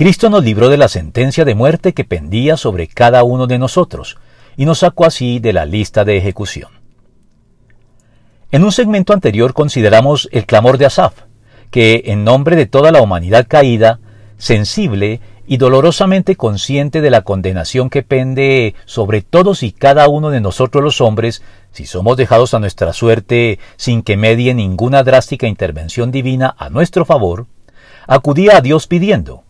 Cristo nos libró de la sentencia de muerte que pendía sobre cada uno de nosotros, y nos sacó así de la lista de ejecución. En un segmento anterior consideramos el clamor de Asaf, que, en nombre de toda la humanidad caída, sensible y dolorosamente consciente de la condenación que pende sobre todos y cada uno de nosotros los hombres, si somos dejados a nuestra suerte sin que medie ninguna drástica intervención divina a nuestro favor, acudía a Dios pidiendo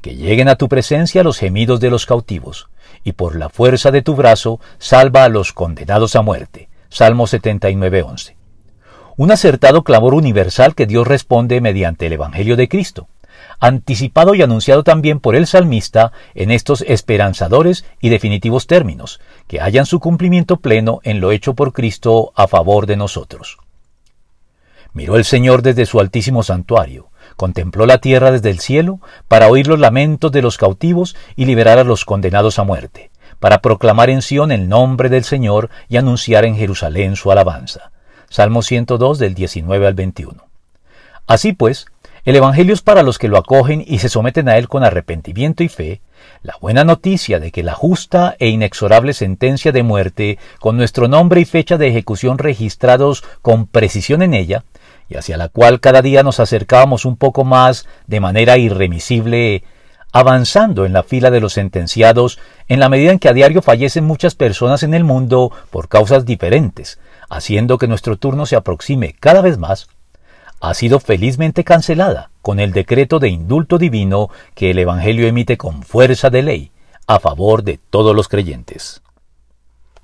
que lleguen a tu presencia los gemidos de los cautivos, y por la fuerza de tu brazo salva a los condenados a muerte. Salmo 79.11 un acertado clamor universal que Dios responde mediante el Evangelio de Cristo, anticipado y anunciado también por el salmista en estos esperanzadores y definitivos términos, que hallan su cumplimiento pleno en lo hecho por Cristo a favor de nosotros. Miró el Señor desde su altísimo santuario, contempló la tierra desde el cielo, para oír los lamentos de los cautivos y liberar a los condenados a muerte, para proclamar en Sión el nombre del Señor y anunciar en Jerusalén su alabanza. Salmo 102 del 19 al 21. Así pues, el Evangelio es para los que lo acogen y se someten a él con arrepentimiento y fe, la buena noticia de que la justa e inexorable sentencia de muerte, con nuestro nombre y fecha de ejecución registrados con precisión en ella, y hacia la cual cada día nos acercábamos un poco más de manera irremisible, avanzando en la fila de los sentenciados en la medida en que a diario fallecen muchas personas en el mundo por causas diferentes, haciendo que nuestro turno se aproxime cada vez más, ha sido felizmente cancelada con el decreto de indulto divino que el Evangelio emite con fuerza de ley a favor de todos los creyentes.